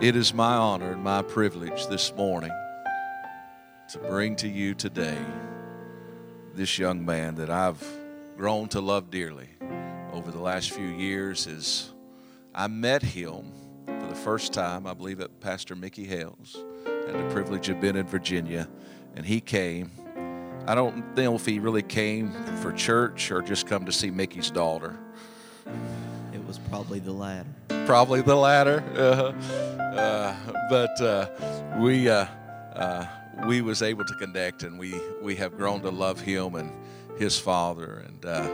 It is my honor and my privilege this morning to bring to you today this young man that I've grown to love dearly over the last few years as I met him for the first time, I believe at Pastor Mickey Hales. Had the privilege of being in Virginia, and he came. I don't know if he really came for church or just come to see Mickey's daughter. Was probably the latter. Probably the latter. Uh, uh, but uh, we uh, uh, we was able to connect, and we we have grown to love him and his father, and uh,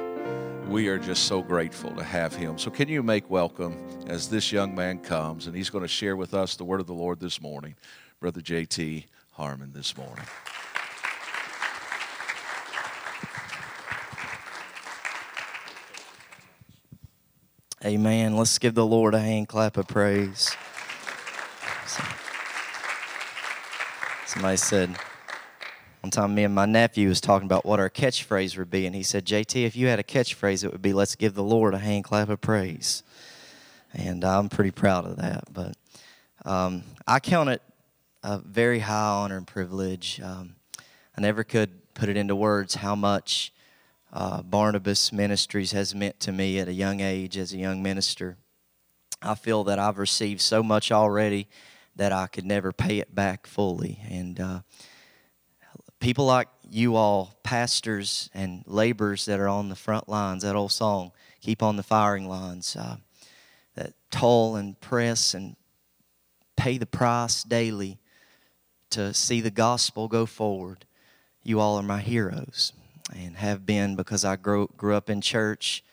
we are just so grateful to have him. So, can you make welcome as this young man comes, and he's going to share with us the word of the Lord this morning, Brother J.T. Harmon, this morning. Amen. Let's give the Lord a hand clap of praise. Somebody said, one time me and my nephew was talking about what our catchphrase would be, and he said, JT, if you had a catchphrase, it would be, let's give the Lord a hand clap of praise. And I'm pretty proud of that. But um, I count it a very high honor and privilege. Um, I never could put it into words how much uh, Barnabas Ministries has meant to me at a young age as a young minister. I feel that I've received so much already that I could never pay it back fully. And uh, people like you all, pastors and laborers that are on the front lines, that old song, keep on the firing lines, uh, that toll and press and pay the price daily to see the gospel go forward. You all are my heroes and have been because I grew, grew up in church.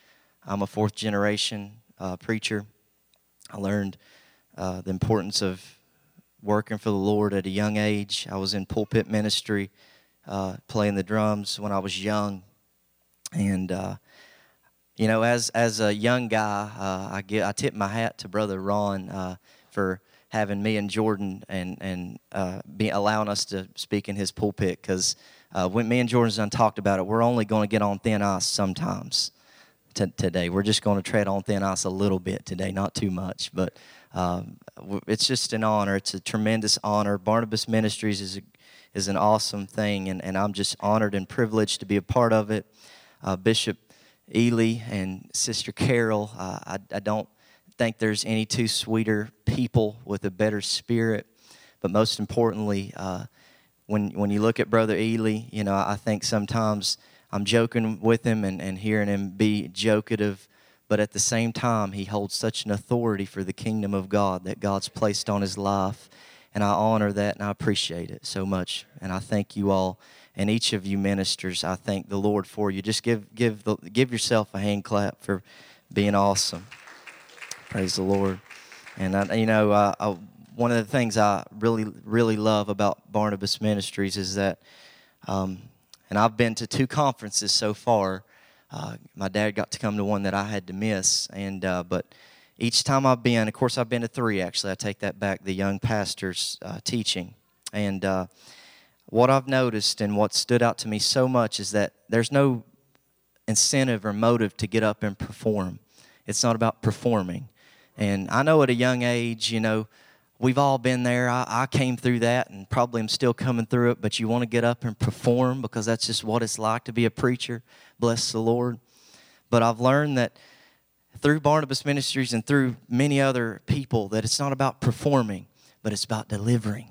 I'm a fourth generation uh, preacher. I learned uh, the importance of working for the Lord at a young age. I was in pulpit ministry, uh, playing the drums when I was young, and uh, you know, as as a young guy, uh, I get I tip my hat to Brother Ron uh, for having me and Jordan and and be allowing us to speak in his pulpit because when me and Jordan's done talked about it, we're only going to get on thin ice sometimes. T- today, we're just going to tread on thin ice a little bit today, not too much, but um, it's just an honor. It's a tremendous honor. Barnabas Ministries is a, is an awesome thing, and, and I'm just honored and privileged to be a part of it. Uh, Bishop Ely and Sister Carol, uh, I, I don't think there's any two sweeter people with a better spirit. But most importantly, uh, when when you look at Brother Ely, you know I think sometimes I'm joking with him and, and hearing him be jokative but at the same time, he holds such an authority for the kingdom of God that God's placed on his life. And I honor that and I appreciate it so much. And I thank you all and each of you ministers. I thank the Lord for you. Just give give the, give yourself a hand clap for being awesome. Praise the Lord. And I, you know, uh, I, one of the things I really really love about Barnabas Ministries is that, um, and I've been to two conferences so far uh, my dad got to come to one that I had to miss, and uh, but each time I've been, of course, I've been to three actually. I take that back. The young pastors uh, teaching, and uh, what I've noticed and what stood out to me so much is that there's no incentive or motive to get up and perform. It's not about performing, and I know at a young age, you know we've all been there. I, I, came through that and probably am still coming through it, but you want to get up and perform because that's just what it's like to be a preacher. Bless the Lord. But I've learned that through Barnabas Ministries and through many other people that it's not about performing, but it's about delivering.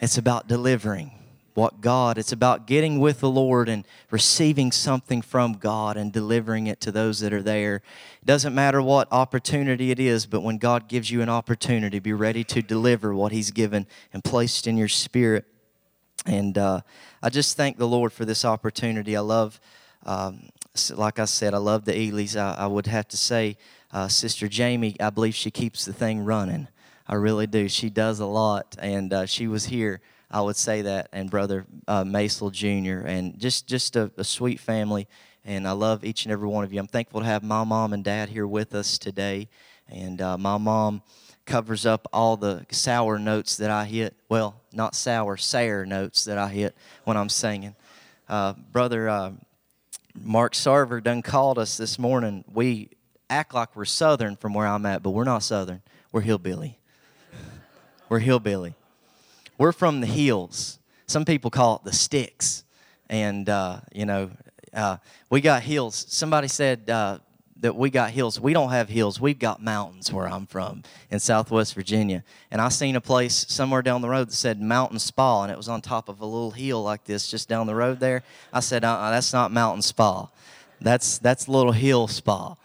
It's about delivering what God, it's about getting with the Lord and receiving something from God and delivering it to those that are there. It doesn't matter what opportunity it is, but when God gives you an opportunity, be ready to deliver what He's given and placed in your spirit. And uh, I just thank the Lord for this opportunity. I love, um, like I said, I love the Elys. I, I would have to say, uh, Sister Jamie, I believe she keeps the thing running. I really do. She does a lot, and uh, she was here I would say that, and Brother uh, Maisel Jr., and just, just a, a sweet family. And I love each and every one of you. I'm thankful to have my mom and dad here with us today. And uh, my mom covers up all the sour notes that I hit. Well, not sour, sour notes that I hit when I'm singing. Uh, Brother uh, Mark Sarver done called us this morning. We act like we're Southern from where I'm at, but we're not Southern. We're hillbilly. We're hillbilly. We're from the hills. Some people call it the sticks. And, uh, you know, uh, we got hills. Somebody said uh, that we got hills. We don't have hills. We've got mountains where I'm from in Southwest Virginia. And I seen a place somewhere down the road that said Mountain Spa, and it was on top of a little hill like this just down the road there. I said, uh-uh, that's not Mountain Spa. That's that's Little Hill Spa.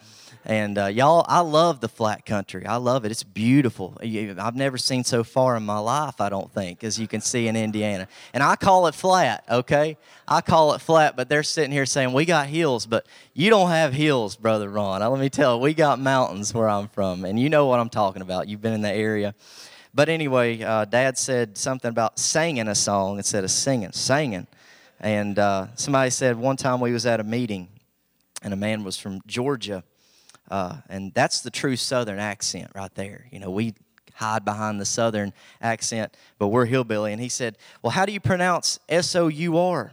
And uh, y'all, I love the flat country. I love it. It's beautiful. I've never seen so far in my life, I don't think, as you can see in Indiana. And I call it flat, okay? I call it flat, but they're sitting here saying, We got hills, but you don't have hills, Brother Ron. Let me tell you, we got mountains where I'm from. And you know what I'm talking about. You've been in the area. But anyway, uh, Dad said something about singing a song instead of singing, singing. And uh, somebody said one time we was at a meeting, and a man was from Georgia uh, and that's the true Southern accent right there. You know, we hide behind the Southern accent, but we're hillbilly. And he said, Well, how do you pronounce S O U R?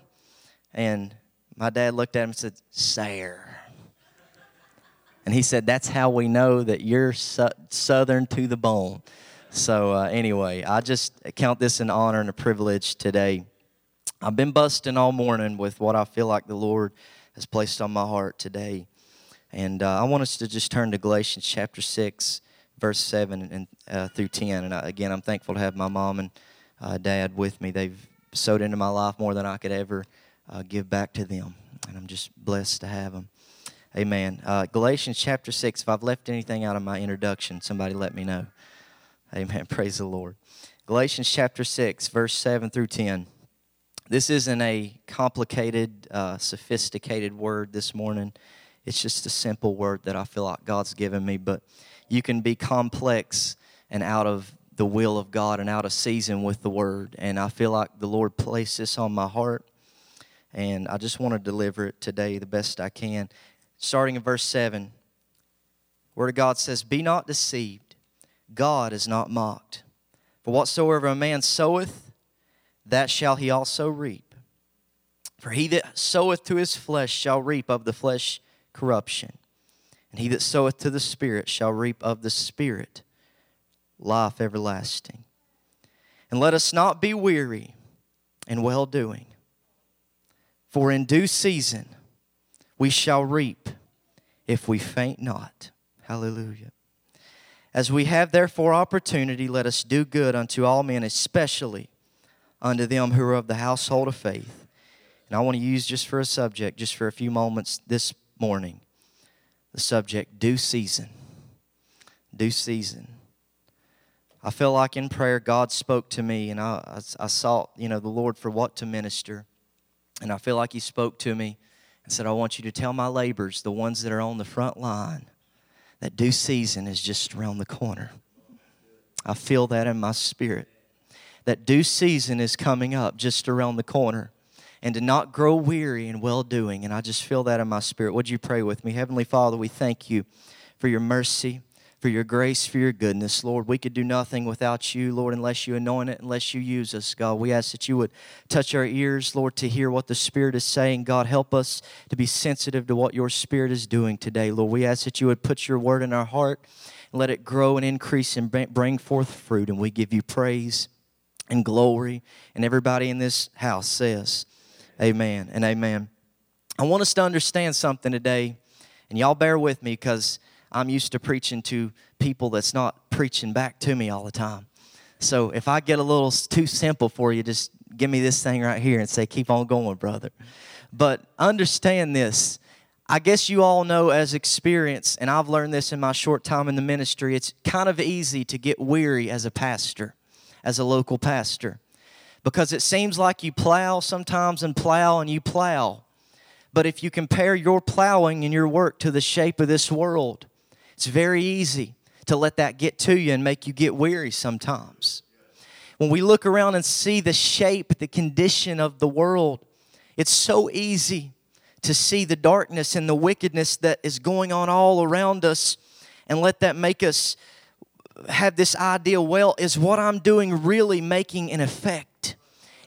And my dad looked at him and said, Sayre. And he said, That's how we know that you're su- Southern to the bone. So, uh, anyway, I just count this an honor and a privilege today. I've been busting all morning with what I feel like the Lord has placed on my heart today. And uh, I want us to just turn to Galatians chapter 6, verse 7 and, uh, through 10. And I, again, I'm thankful to have my mom and uh, dad with me. They've sowed into my life more than I could ever uh, give back to them. And I'm just blessed to have them. Amen. Uh, Galatians chapter 6. If I've left anything out of my introduction, somebody let me know. Amen. Praise the Lord. Galatians chapter 6, verse 7 through 10. This isn't a complicated, uh, sophisticated word this morning. It's just a simple word that I feel like God's given me, but you can be complex and out of the will of God and out of season with the word. And I feel like the Lord placed this on my heart, and I just want to deliver it today the best I can. Starting in verse 7, Word of God says, Be not deceived, God is not mocked. For whatsoever a man soweth, that shall he also reap. For he that soweth to his flesh shall reap of the flesh corruption. And he that soweth to the Spirit shall reap of the Spirit life everlasting. And let us not be weary in well doing, for in due season we shall reap if we faint not. Hallelujah. As we have therefore opportunity, let us do good unto all men, especially unto them who are of the household of faith. And I want to use just for a subject, just for a few moments this morning the subject due season. Due season. I feel like in prayer, God spoke to me, and I, I, I sought, you know, the Lord for what to minister. And I feel like He spoke to me and said, I want you to tell my laborers, the ones that are on the front line, that due season is just around the corner. I feel that in my spirit. That due season is coming up just around the corner and to not grow weary in well doing. And I just feel that in my spirit. Would you pray with me? Heavenly Father, we thank you for your mercy, for your grace, for your goodness. Lord, we could do nothing without you, Lord, unless you anoint it, unless you use us, God. We ask that you would touch our ears, Lord, to hear what the Spirit is saying. God, help us to be sensitive to what your Spirit is doing today, Lord. We ask that you would put your word in our heart and let it grow and increase and bring forth fruit. And we give you praise and glory. And everybody in this house says, Amen and amen. I want us to understand something today, and y'all bear with me because I'm used to preaching to people that's not preaching back to me all the time. So if I get a little too simple for you, just give me this thing right here and say, Keep on going, brother. But understand this. I guess you all know as experience, and I've learned this in my short time in the ministry, it's kind of easy to get weary as a pastor, as a local pastor because it seems like you plow sometimes and plow and you plow. But if you compare your plowing and your work to the shape of this world, it's very easy to let that get to you and make you get weary sometimes. When we look around and see the shape, the condition of the world, it's so easy to see the darkness and the wickedness that is going on all around us and let that make us have this idea well, is what I'm doing really making an effect?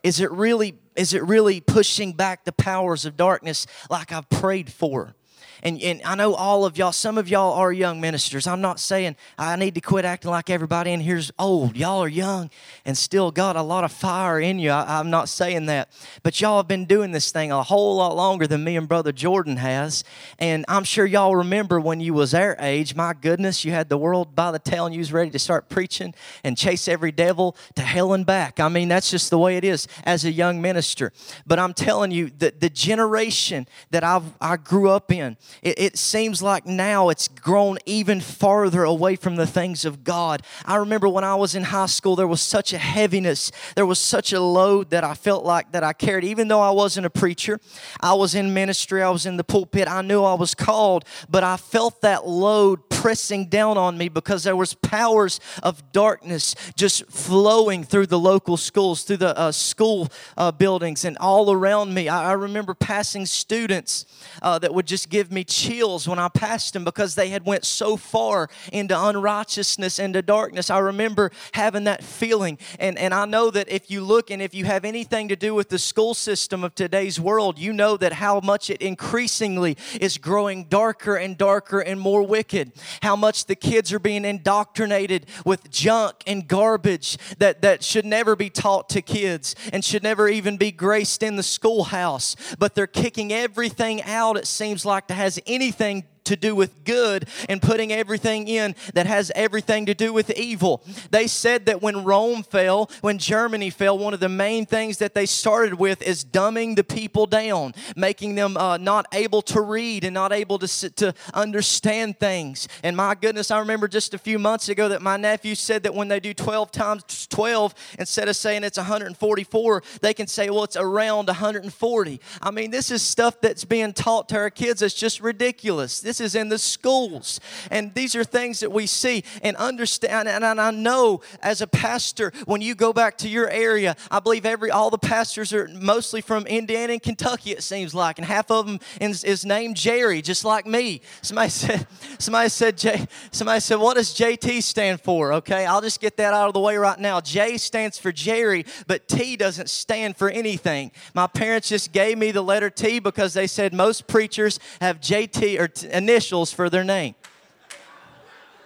Is it really is it really pushing back the powers of darkness like I've prayed for? And, and I know all of y'all, some of y'all are young ministers. I'm not saying I need to quit acting like everybody in here's old. Y'all are young and still got a lot of fire in you. I, I'm not saying that. But y'all have been doing this thing a whole lot longer than me and Brother Jordan has. And I'm sure y'all remember when you was our age, my goodness, you had the world by the tail and you was ready to start preaching and chase every devil to hell and back. I mean, that's just the way it is as a young minister. But I'm telling you that the generation that I've, I grew up in, it, it seems like now it's grown even farther away from the things of God. I remember when I was in high school, there was such a heaviness, there was such a load that I felt like that I carried. Even though I wasn't a preacher, I was in ministry, I was in the pulpit, I knew I was called, but I felt that load pressing down on me because there was powers of darkness just flowing through the local schools, through the uh, school uh, buildings, and all around me. I, I remember passing students uh, that would just give me chills when I passed them because they had went so far into unrighteousness, into darkness. I remember having that feeling, and and I know that if you look and if you have anything to do with the school system of today's world, you know that how much it increasingly is growing darker and darker and more wicked how much the kids are being indoctrinated with junk and garbage that, that should never be taught to kids and should never even be graced in the schoolhouse. But they're kicking everything out, it seems like, that has anything to do with good and putting everything in that has everything to do with evil. They said that when Rome fell, when Germany fell, one of the main things that they started with is dumbing the people down, making them uh, not able to read and not able to, sit, to understand things. And my goodness, I remember just a few months ago that my nephew said that when they do 12 times 12, instead of saying it's 144, they can say, well, it's around 140. I mean, this is stuff that's being taught to our kids It's just ridiculous. This is in the schools. And these are things that we see and understand. And I know as a pastor, when you go back to your area, I believe every all the pastors are mostly from Indiana and Kentucky, it seems like. And half of them is, is named Jerry, just like me. Somebody said, somebody said, J, somebody said, what does JT stand for? Okay, I'll just get that out of the way right now. J stands for Jerry, but T doesn't stand for anything. My parents just gave me the letter T because they said most preachers have JT or t- initials for their name.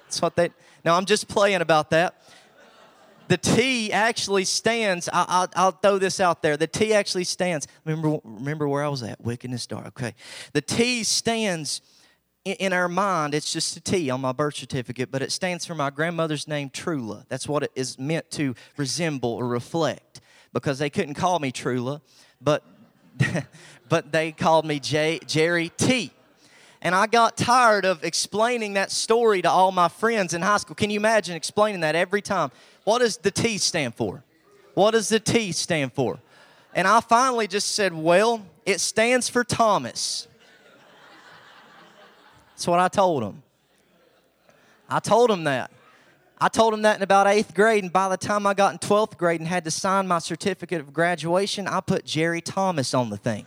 That's what they. Now I'm just playing about that. The T actually stands. I, will throw this out there. The T actually stands. Remember, remember where I was at? Wickedness dark. Okay. The T stands in, in our mind. It's just a T on my birth certificate, but it stands for my grandmother's name, Trula. That's what it is meant to resemble or reflect. Because they couldn't call me Trula, but but they called me J, Jerry T. And I got tired of explaining that story to all my friends in high school. Can you imagine explaining that every time? What does the T stand for? What does the T stand for? And I finally just said, Well, it stands for Thomas. That's what I told him. I told him that. I told him that in about eighth grade, and by the time I got in 12th grade and had to sign my certificate of graduation, I put Jerry Thomas on the thing.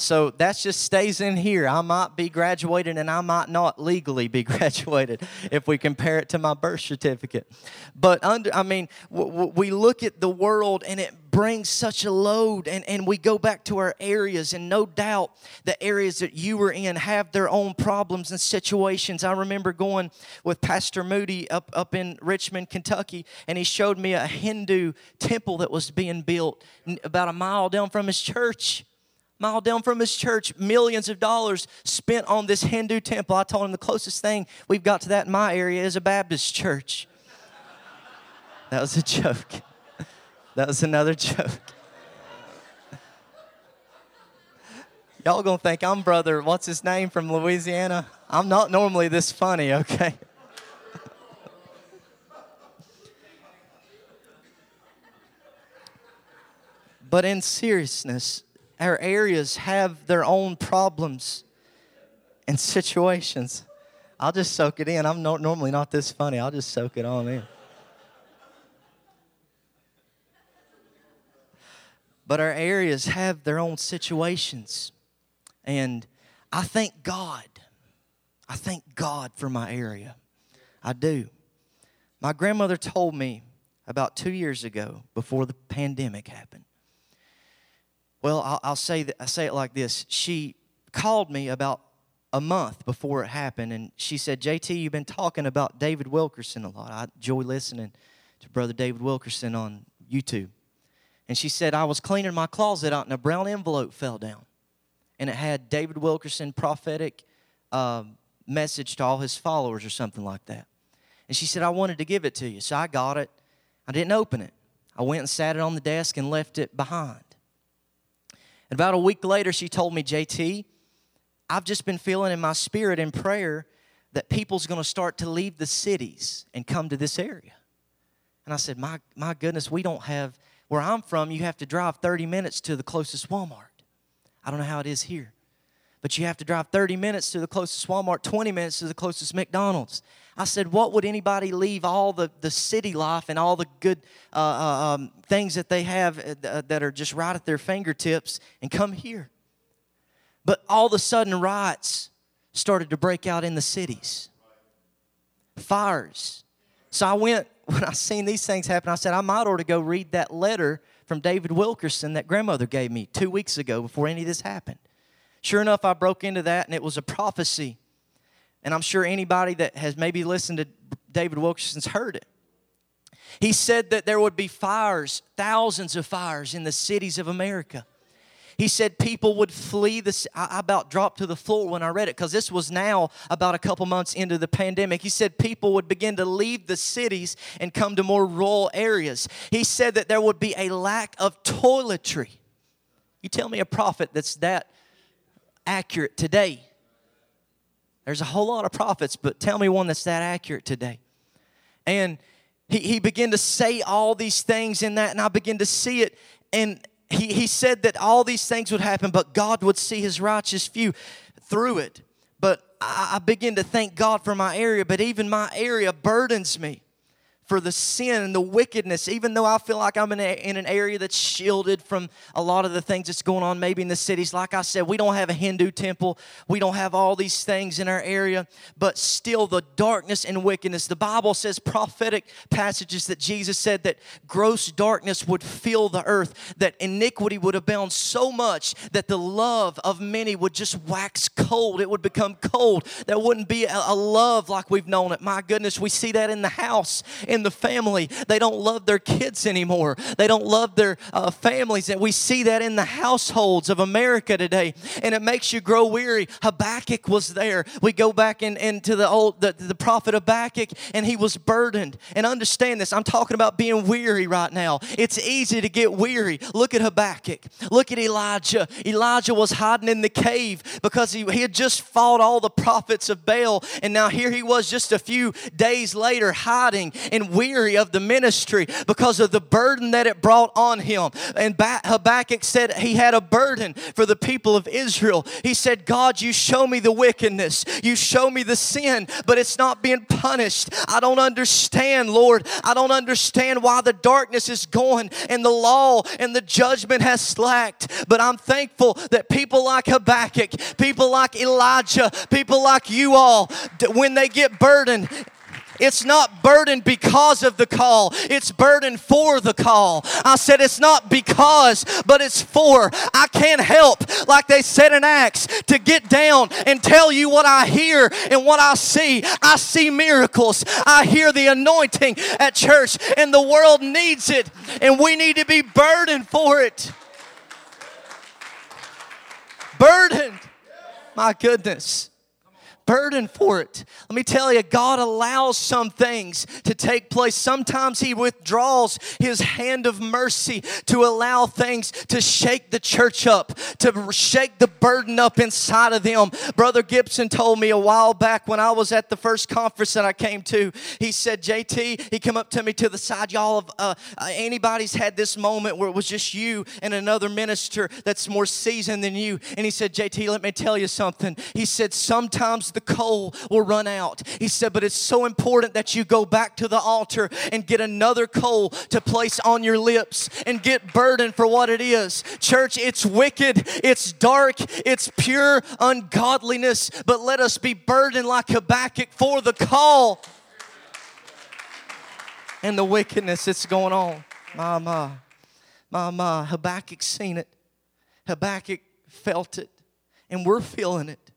So that just stays in here. I might be graduated and I might not legally be graduated if we compare it to my birth certificate. But under, I mean, w- w- we look at the world and it brings such a load, and, and we go back to our areas, and no doubt the areas that you were in have their own problems and situations. I remember going with Pastor Moody up, up in Richmond, Kentucky, and he showed me a Hindu temple that was being built about a mile down from his church mile down from his church, millions of dollars spent on this Hindu temple. I told him the closest thing we've got to that in my area is a Baptist church. That was a joke. That was another joke. Y'all gonna think I'm brother, what's his name from Louisiana? I'm not normally this funny, okay? but in seriousness, our areas have their own problems and situations. I'll just soak it in. I'm normally not this funny. I'll just soak it on in. But our areas have their own situations. And I thank God. I thank God for my area. I do. My grandmother told me about two years ago, before the pandemic happened, well, I'll, I'll say I say it like this. She called me about a month before it happened, and she said, JT, you've been talking about David Wilkerson a lot. I enjoy listening to Brother David Wilkerson on YouTube. And she said, I was cleaning my closet out, and a brown envelope fell down. And it had David Wilkerson prophetic uh, message to all his followers or something like that. And she said, I wanted to give it to you. So I got it. I didn't open it. I went and sat it on the desk and left it behind. About a week later, she told me, JT, I've just been feeling in my spirit in prayer that people's going to start to leave the cities and come to this area. And I said, my, my goodness, we don't have, where I'm from, you have to drive 30 minutes to the closest Walmart. I don't know how it is here. But you have to drive 30 minutes to the closest Walmart, 20 minutes to the closest McDonald's. I said, What would anybody leave all the, the city life and all the good uh, uh, um, things that they have uh, that are just right at their fingertips and come here? But all of a sudden, riots started to break out in the cities, fires. So I went, when I seen these things happen, I said, I might ought to go read that letter from David Wilkerson that grandmother gave me two weeks ago before any of this happened. Sure enough, I broke into that and it was a prophecy. And I'm sure anybody that has maybe listened to David Wilkerson's heard it. He said that there would be fires, thousands of fires in the cities of America. He said people would flee the. I about dropped to the floor when I read it because this was now about a couple months into the pandemic. He said people would begin to leave the cities and come to more rural areas. He said that there would be a lack of toiletry. You tell me a prophet that's that accurate today. There's a whole lot of prophets, but tell me one that's that accurate today. And he, he began to say all these things in that, and I began to see it. And he, he said that all these things would happen, but God would see his righteous few through it. But I, I begin to thank God for my area, but even my area burdens me for the sin and the wickedness, even though I feel like I'm in, a, in, an area that's shielded from a lot of the things that's going on, maybe in the cities. Like I said, we don't have a Hindu temple, we don't have all these things in our area, but still the darkness and wickedness. The Bible says prophetic passages that Jesus said that gross darkness would fill the earth, that iniquity would abound so much that the love of many would just wax cold. It would become cold. There wouldn't be a, a love like we've known it. My goodness, we see that in the house. In in the family. They don't love their kids anymore. They don't love their uh, families. And we see that in the households of America today. And it makes you grow weary. Habakkuk was there. We go back in, into the old the, the prophet Habakkuk, and he was burdened. And understand this, I'm talking about being weary right now. It's easy to get weary. Look at Habakkuk. Look at Elijah. Elijah was hiding in the cave because he, he had just fought all the prophets of Baal. And now here he was just a few days later hiding and weary of the ministry because of the burden that it brought on him. And Habakkuk said he had a burden for the people of Israel. He said, God, you show me the wickedness, you show me the sin, but it's not being punished. I don't understand, Lord. I don't understand why the darkness is going and the law and the judgment has slacked. But I'm thankful that people like Habakkuk, people like Elijah, people like you all, when they get burdened, it's not burdened because of the call, it's burdened for the call. I said it's not because, but it's for. I can't help, like they said in Acts, to get down and tell you what I hear and what I see. I see miracles, I hear the anointing at church, and the world needs it, and we need to be burdened for it. Burdened. My goodness burden for it. Let me tell you, God allows some things to take place. Sometimes He withdraws His hand of mercy to allow things to shake the church up, to shake the burden up inside of them. Brother Gibson told me a while back when I was at the first conference that I came to, he said, JT, he come up to me to the side, y'all, have, uh, uh, anybody's had this moment where it was just you and another minister that's more seasoned than you. And he said, JT, let me tell you something. He said, sometimes the the coal will run out. He said, but it's so important that you go back to the altar and get another coal to place on your lips and get burdened for what it is. Church, it's wicked, it's dark, it's pure ungodliness, but let us be burdened like Habakkuk for the call and the wickedness that's going on. My, my, my, my. Habakkuk seen it. Habakkuk felt it And we're feeling it.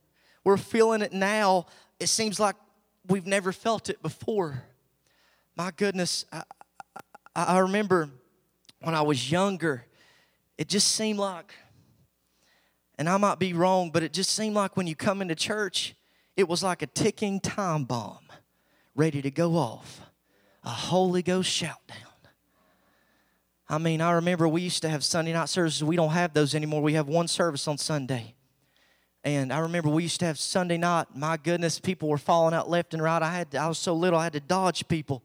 We're feeling it now. It seems like we've never felt it before. My goodness, I, I, I remember when I was younger, it just seemed like, and I might be wrong, but it just seemed like when you come into church, it was like a ticking time bomb ready to go off. A Holy Ghost shout down. I mean, I remember we used to have Sunday night services. We don't have those anymore. We have one service on Sunday. And I remember we used to have Sunday night. My goodness, people were falling out left and right. I had to, I was so little, I had to dodge people.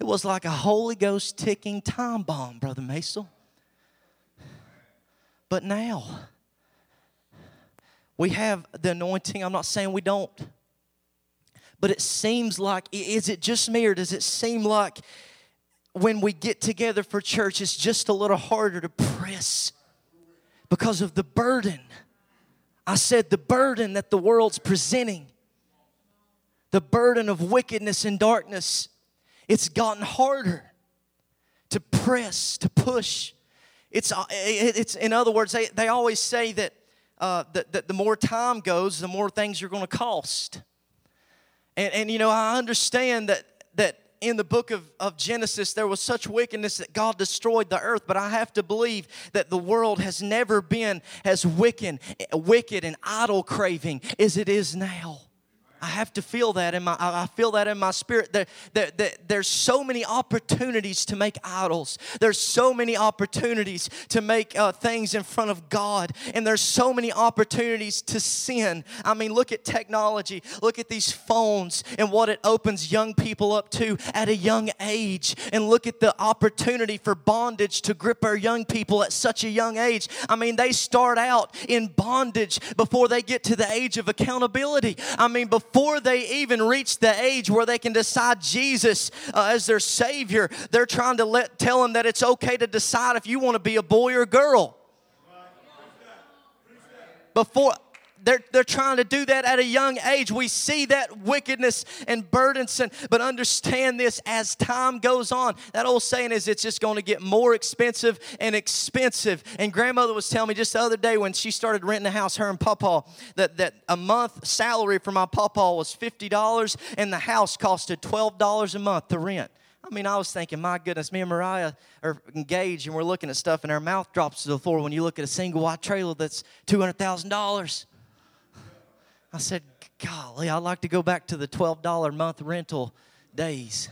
It was like a Holy Ghost ticking time bomb, Brother Maisel. But now, we have the anointing. I'm not saying we don't. But it seems like, is it just me or does it seem like when we get together for church, it's just a little harder to press because of the burden? I said the burden that the world's presenting, the burden of wickedness and darkness, it's gotten harder to press, to push. It's, uh, it's in other words, they, they always say that, uh, that, that the more time goes, the more things you're going to cost. And, and you know, I understand that, that in the book of, of Genesis, there was such wickedness that God destroyed the earth. But I have to believe that the world has never been as wicked, wicked and idol craving as it is now. I have to feel that in my I feel that in my spirit. There, there, there, there's so many opportunities to make idols. There's so many opportunities to make uh, things in front of God, and there's so many opportunities to sin. I mean, look at technology. Look at these phones and what it opens young people up to at a young age, and look at the opportunity for bondage to grip our young people at such a young age. I mean, they start out in bondage before they get to the age of accountability. I mean, before before they even reach the age where they can decide Jesus uh, as their Savior, they're trying to let tell them that it's okay to decide if you want to be a boy or girl. Before they're, they're trying to do that at a young age. We see that wickedness and burdensome, but understand this as time goes on. That old saying is it's just going to get more expensive and expensive. And grandmother was telling me just the other day when she started renting a house, her and Papa, that, that a month salary for my Papa was $50 and the house costed $12 a month to rent. I mean, I was thinking, my goodness, me and Mariah are engaged and we're looking at stuff and our mouth drops to the floor when you look at a single wide trailer that's $200,000. I said, golly, I'd like to go back to the $12 a month rental days.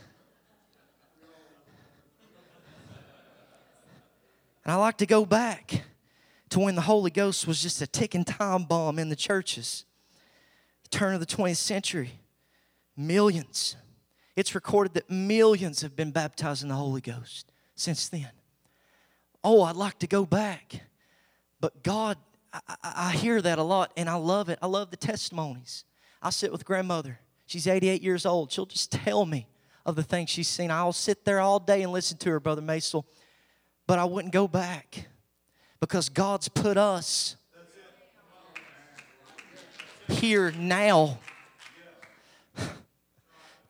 And I like to go back to when the Holy Ghost was just a ticking time bomb in the churches. The turn of the 20th century, millions. It's recorded that millions have been baptized in the Holy Ghost since then. Oh, I'd like to go back. But God I, I, hear that a lot and I love it. I love the testimonies. I sit with grandmother. She's 88 years old. She'll just tell me of the things she's seen. I'll sit there all day and listen to her, Brother Maisel. But I wouldn't go back because God's put us here now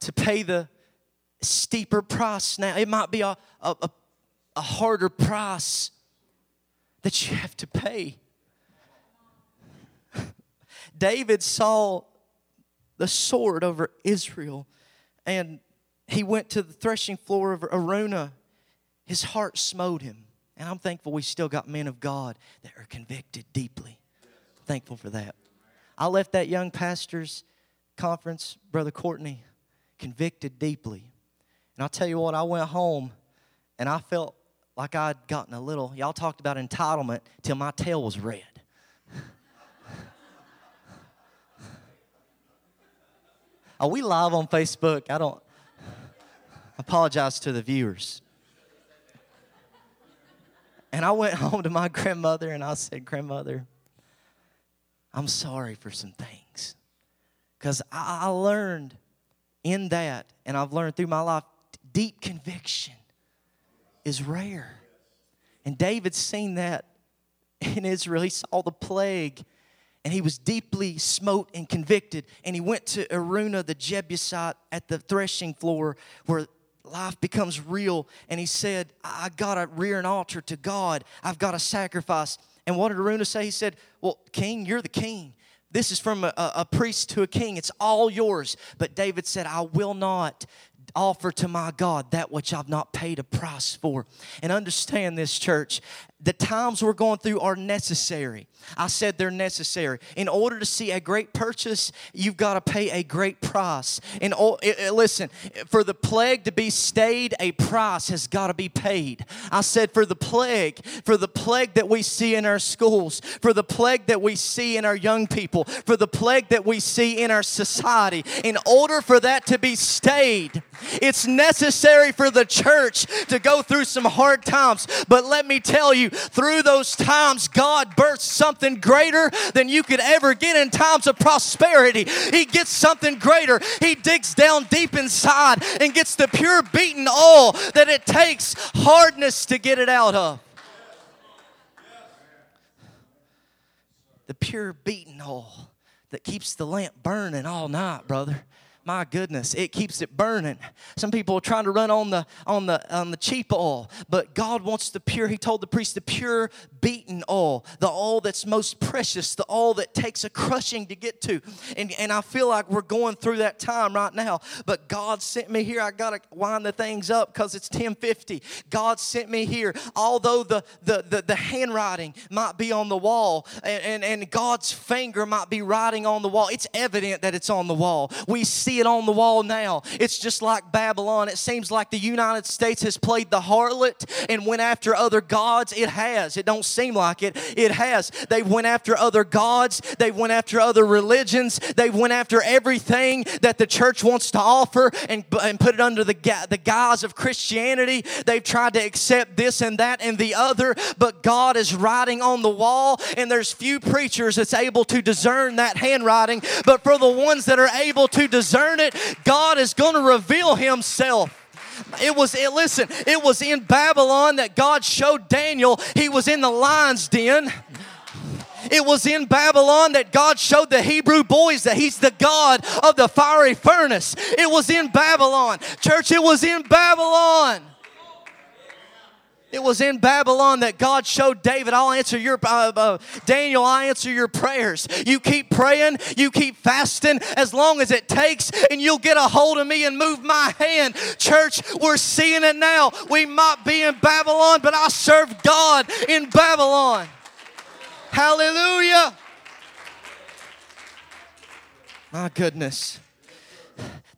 to pay the steeper price now. It might be a, a, a harder price that you have to pay. David saw the sword over Israel and he went to the threshing floor of Araunah. His heart smote him. And I'm thankful we still got men of God that are convicted deeply. Thankful for that. I left that young pastor's conference, Brother Courtney, convicted deeply. And I'll tell you what, I went home and I felt like I'd gotten a little, y'all talked about entitlement till my tail was red. Are we live on Facebook? I don't apologize to the viewers. And I went home to my grandmother and I said, Grandmother, I'm sorry for some things. Because I learned in that, and I've learned through my life, deep conviction is rare. And David's seen that in Israel. He saw the plague and he was deeply smote and convicted. And he went to Araunah the Jebusite at the threshing floor where life becomes real. And he said, I got to rear an altar to God, I've got to sacrifice. And what did Araunah say? He said, Well, king, you're the king. This is from a, a, priest to a king. It's all yours. But David said, I will not offer to my God that which I've not paid a price for. And understand this, church. The times we're going through are necessary. I said they're necessary. In order to see a great purchase, you've got to pay a great price. And listen, for the plague to be stayed, a price has got to be paid. I said for the plague, for the plague that we see in our schools, for the plague that we see in our young people, for the plague that we see in our society, in order for that to be stayed, it's necessary for the church to go through some hard times. But let me tell you, through those times, God births something greater than you could ever get in times of prosperity. He gets something greater. He digs down deep inside and gets the pure beaten all that it takes hardness to get it out of. The pure beaten all that keeps the lamp burning all night, brother my goodness it keeps it burning. Some people are trying to run on the on the on the cheap oil but god wants the pure he told the priest the pure beaten oil the oil that's most precious the oil that takes a crushing to get to. And and i feel like we're going through that time right now but god sent me here. I gotta wind the things up because it's 1050 god sent me here although the the the, the handwriting might be on the wall and, and and god's finger might be writing on the wall. It's evident that it's on the wall. We see see it on the wall now. It's just like Babylon. It seems like the United States has played the harlot and went after other gods. It has. It don't seem like it. It has. They went after other gods. They went after other religions. They went after everything that the church wants to offer and, and put it under the, the guise of Christianity. They've tried to accept this and that and the other, but God is writing on the wall, and there's few preachers that's able to discern that handwriting. But for the ones that are able to discern discern it, God is going to reveal Himself. It was, it, listen, it was in Babylon that God showed Daniel he was in the lion's den. It was in Babylon that God showed the Hebrew boys that He's the God of the fiery furnace. It was in Babylon. Church, it was in Babylon. It was in Babylon that God showed David, I'll answer your, uh, uh, Daniel, I'll answer your prayers. You keep praying, you keep fasting as long as it takes, and you'll get a hold of me and move my hand. Church, we're seeing it now. We might be in Babylon, but I serve God in Babylon. Hallelujah. My goodness.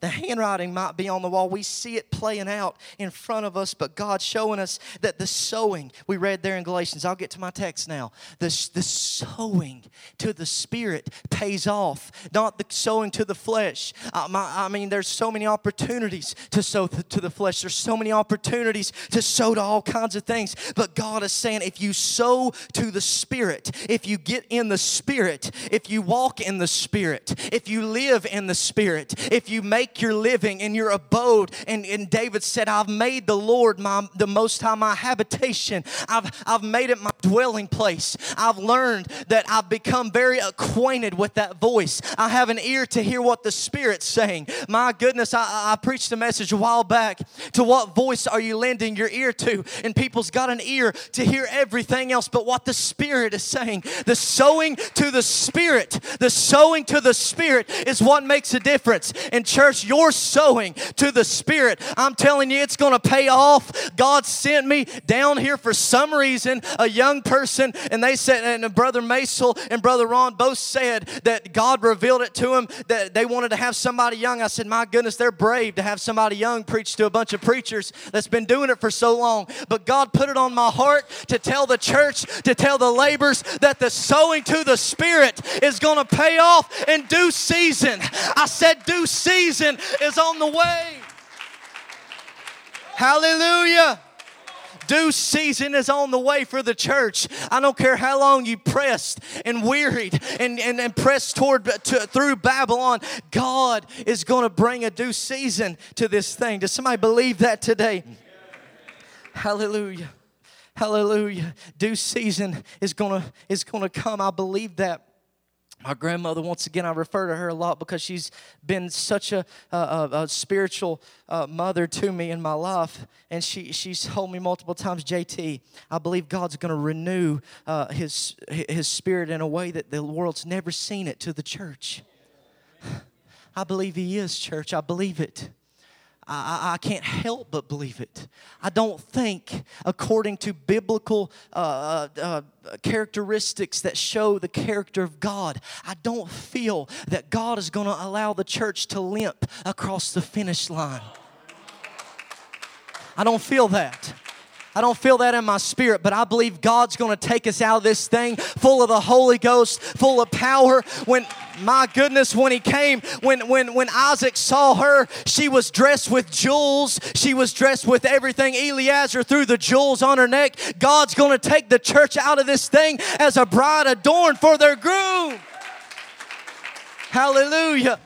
The handwriting might be on the wall. We see it playing out in front of us, but God's showing us that the sowing, we read there in Galatians, I'll get to my text now. The, the sowing to the Spirit pays off, not the sowing to the flesh. Uh, my, I mean, there's so many opportunities to sow th- to the flesh, there's so many opportunities to sow to all kinds of things. But God is saying if you sow to the Spirit, if you get in the Spirit, if you walk in the Spirit, if you live in the Spirit, if you make make your living in your abode. And, and David said, I've made the Lord my the most high my habitation. I've I've made it my dwelling place. I've learned that I've become very acquainted with that voice. I have an ear to hear what the Spirit's saying. My goodness, I, I preached a message a while back. To what voice are you lending your ear to? And people's got an ear to hear everything else but what the Spirit is saying. The sowing to the Spirit, the sowing to the Spirit is what makes a difference. In church, you're sowing to the Spirit, I'm telling you, it's going to pay off. God sent me down here for some reason, a young person, and they said, and Brother Maisel and Brother Ron both said that God revealed it to them that they wanted to have somebody young. I said, My goodness, they're brave to have somebody young preach to a bunch of preachers that's been doing it for so long. But God put it on my heart to tell the church, to tell the laborers that the sowing to the Spirit is going to pay off in due season. I said, due season season is on the way. Hallelujah. Due season is on the way for the church. I don't care how long you pressed and wearied and, and, and pressed toward to, through Babylon. God is going to bring a due season to this thing. Does somebody believe that today? Hallelujah. Hallelujah. Due season is gonna is gonna come. I believe that. My grandmother once again i refer to her a lot because she's been such a, a, a spiritual uh, mother to me in my life. And she, she's told me multiple times jt i believe god's going to renew uh, his, his spirit in a way that the world's never seen it to the church. I believe he is church. I believe it I, I, can't help but believe it. I don't think, according to biblical uh, uh, uh, characteristics that show the character of God, I don't feel that God is going to allow the church to limp across the finish line. I don't feel that. I don't feel that in my spirit, but I believe God's going to take us out of this thing full of the Holy Ghost, full of power. When my goodness, when he came, when when when Isaac saw her, she was dressed with jewels. She was dressed with everything. Eliezer threw the jewels on her neck. God's going to take the church out of this thing as a bride adorned for their groom. Hallelujah.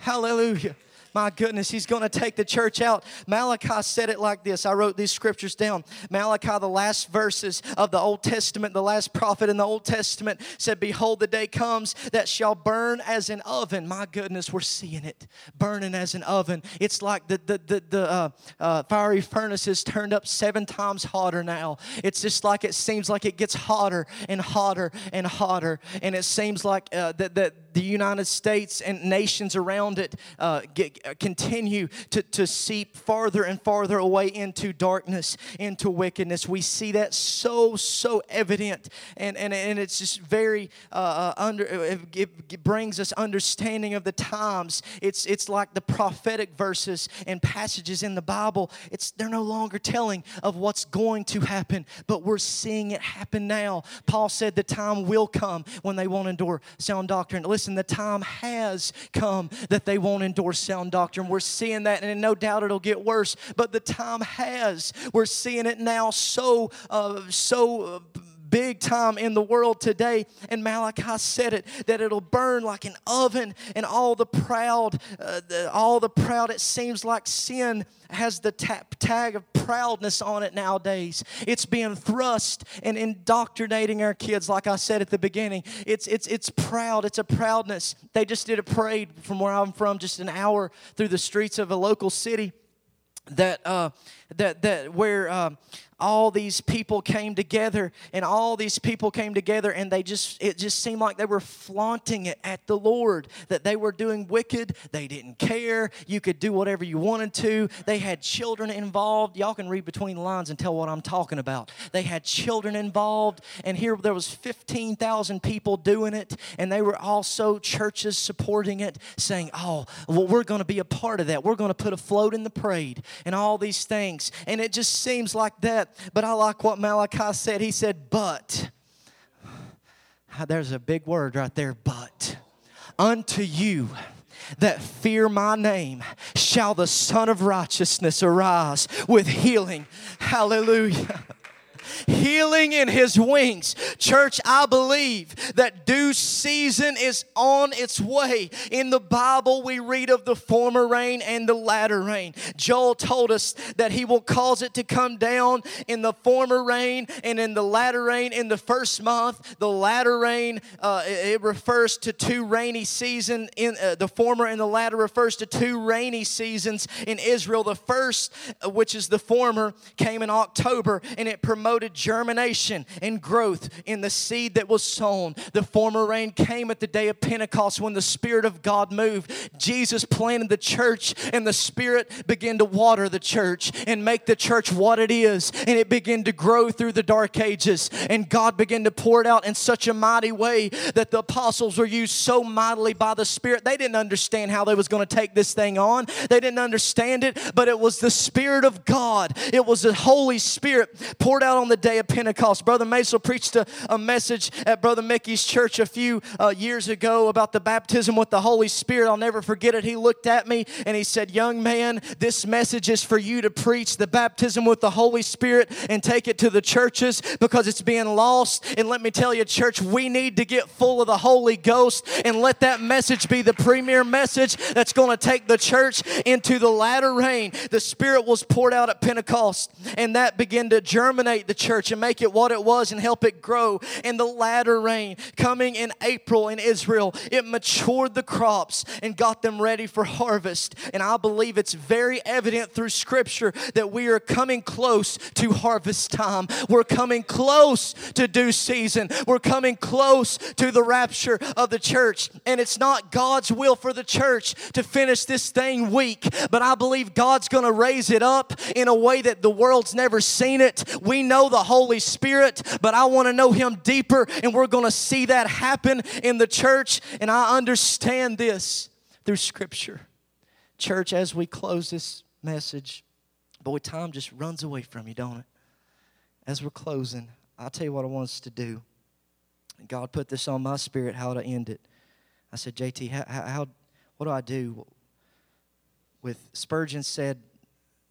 Hallelujah. My goodness, he's going to take the church out. Malachi said it like this. I wrote these scriptures down. Malachi, the last verses of the Old Testament, the last prophet in the Old Testament said, Behold, the day comes that shall burn as an oven. My goodness, we're seeing it burning as an oven. It's like the, the, the, the uh, uh, fiery furnace is turned up seven times hotter now. It's just like it seems like it gets hotter and hotter and hotter. And it seems like uh, that, that the United States and nations around it uh, get, uh, continue to, to seep farther and farther away into darkness, into wickedness. We see that so, so evident. And, and, and it's just very uh, uh under, it, it brings us understanding of the times. It's, it's like the prophetic verses and passages in the Bible. It's, they're no longer telling of what's going to happen, but we're seeing it happen now. Paul said the time will come when they won't endure sound doctrine. Listen, the time has come that they won't endorse sound doctrine. We're seeing that, and no doubt it'll get worse. But the time has. We're seeing it now so, uh, so. Uh, big time in the world today. And Malachi said it that it'll burn like an oven, and all the proud, uh, the, all the proud. It seems like sin has the tap, tag of proudness on it nowadays. It's being thrust and indoctrinating our kids, like I said at the beginning. It's it's it's proud. It's a proudness. They just did a parade from where I'm from, just an hour through the streets of a local city. That uh, that that where. Uh, all these people came together and all these people came together and they just it just seemed like they were flaunting it at the lord that they were doing wicked. They didn't care. You could do whatever you wanted to. They had children involved. Y'all can read between the lines and tell what i'm talking about. They had children involved and here there was 15000 people doing it and they were also churches supporting it saying oh well we're going to be a part of that. We're going to put a float in the parade and all these things. And it just seems like that that. But I like what Malachi said. He said, But. Ah, there's a big word right there, but. Unto you that fear my name shall the Sun of Righteousness arise with healing. Hallelujah healing in his wings. Church, I believe that due season is on its way. In the Bible, we read of the former rain and the latter rain. Joel told us that he will cause it to come down in the former rain and in the latter rain in the first month. The latter rain, uh, it refers to two rainy seasons. In uh, the former and the latter refers to two rainy seasons in Israel. The first, uh, which is the former, came in October and it promoted germination and growth in the seed that was sown. The former rain came at the day of Pentecost when the Spirit of God moved. Jesus planted the church, and the Spirit began to water the church and make the church what it is. And it began to grow through the dark ages. And God began to pour it out in such a mighty way that the apostles were used so mightily by the Spirit. They didn't understand how they was going to take this thing on. They didn't understand it, but it was the Spirit of God. It was the Holy Spirit poured out on the the day of Pentecost. Brother Maisel preached a, a message at Brother Mickey's church a few uh, years ago about the baptism with the Holy Spirit. I'll never forget it. He looked at me and he said, Young man, this message is for you to preach the baptism with the Holy Spirit and take it to the churches because it's being lost. And let me tell you, church, we need to get full of the Holy Ghost and let that message be the premier message that's going to take the church into the latter rain. The Spirit was poured out at Pentecost and that began to germinate. The church and make it what it was and help it grow. And the latter rain coming in April in Israel, it matured the crops and got them ready for harvest. And I believe it's very evident through Scripture that we are coming close to harvest time. We're coming close to due season. We're coming close to the rapture of the church. And it's not God's will for the church to finish this thing weak, but I believe God's going to raise it up in a way that the world's never seen it. We know the Holy Spirit, but I want to know Him deeper, and we're going to see that happen in the church. And I understand this through Scripture. Church, as we close this message, boy, time just runs away from you, don't it? As we're closing, I'll tell you what I want us to do. God put this on my spirit how to end it. I said, JT, how, how what do I do? With Spurgeon said,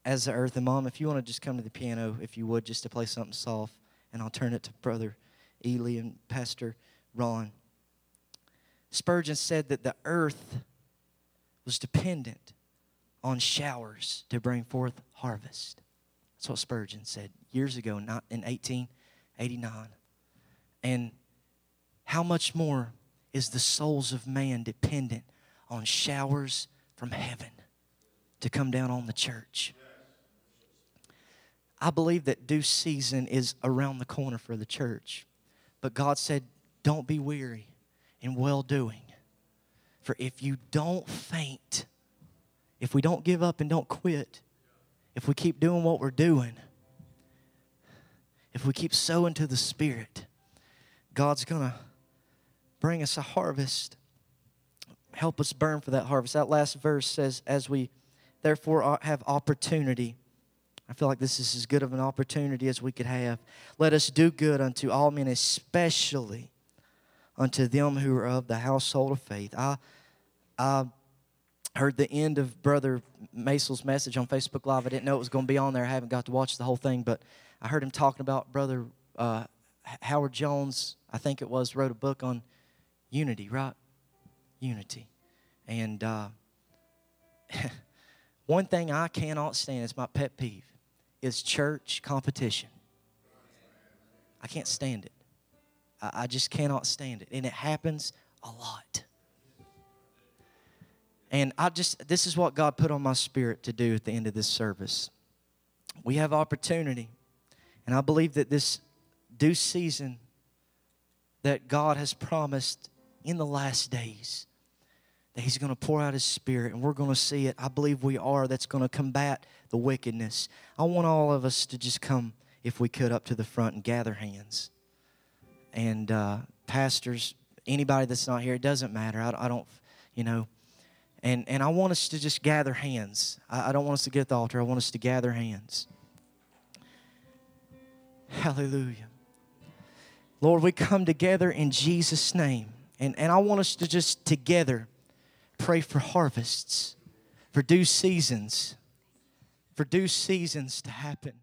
as the earth, and mom, if you want to just come to the piano, if you would, just to play something soft, and I'll turn it to Brother Ely and Pastor Ron. Spurgeon said that the earth was dependent on showers to bring forth harvest. That's what Spurgeon said years ago, not in 1889. And how much more is the souls of man dependent on showers from heaven to come down on the church? I believe that due season is around the corner for the church. But God said, Don't be weary in well doing. For if you don't faint, if we don't give up and don't quit, if we keep doing what we're doing, if we keep sowing to the Spirit, God's going to bring us a harvest. Help us burn for that harvest. That last verse says, As we therefore have opportunity, I feel like this is as good of an opportunity as we could have. Let us do good unto all men, especially unto them who are of the household of faith. I, I heard the end of Brother Maisel's message on Facebook Live. I didn't know it was going to be on there. I haven't got to watch the whole thing, but I heard him talking about Brother uh, Howard Jones, I think it was, wrote a book on unity, right? Unity. And uh, one thing I cannot stand, is my pet peeve, is church competition. I can't stand it. I, I just cannot stand it. And it happens a lot. And I just, this is what God put on my spirit to do at the end of this service. We have opportunity. And I believe that this due season that God has promised in the last days that He's going to pour out His Spirit, and we're going to see it. I believe we are. That's going to combat the wickedness. I want all of us to just come, if we could, up to the front and gather hands. And uh, pastors, anybody that's not here, it doesn't matter. I, I, don't, you know. And, and I want us to just gather hands. I, I don't want us to get at the altar. I want us to gather hands. Hallelujah. Lord, we come together in Jesus' name. And, and I want us to just together pray for harvests, for due seasons, for due seasons to happen.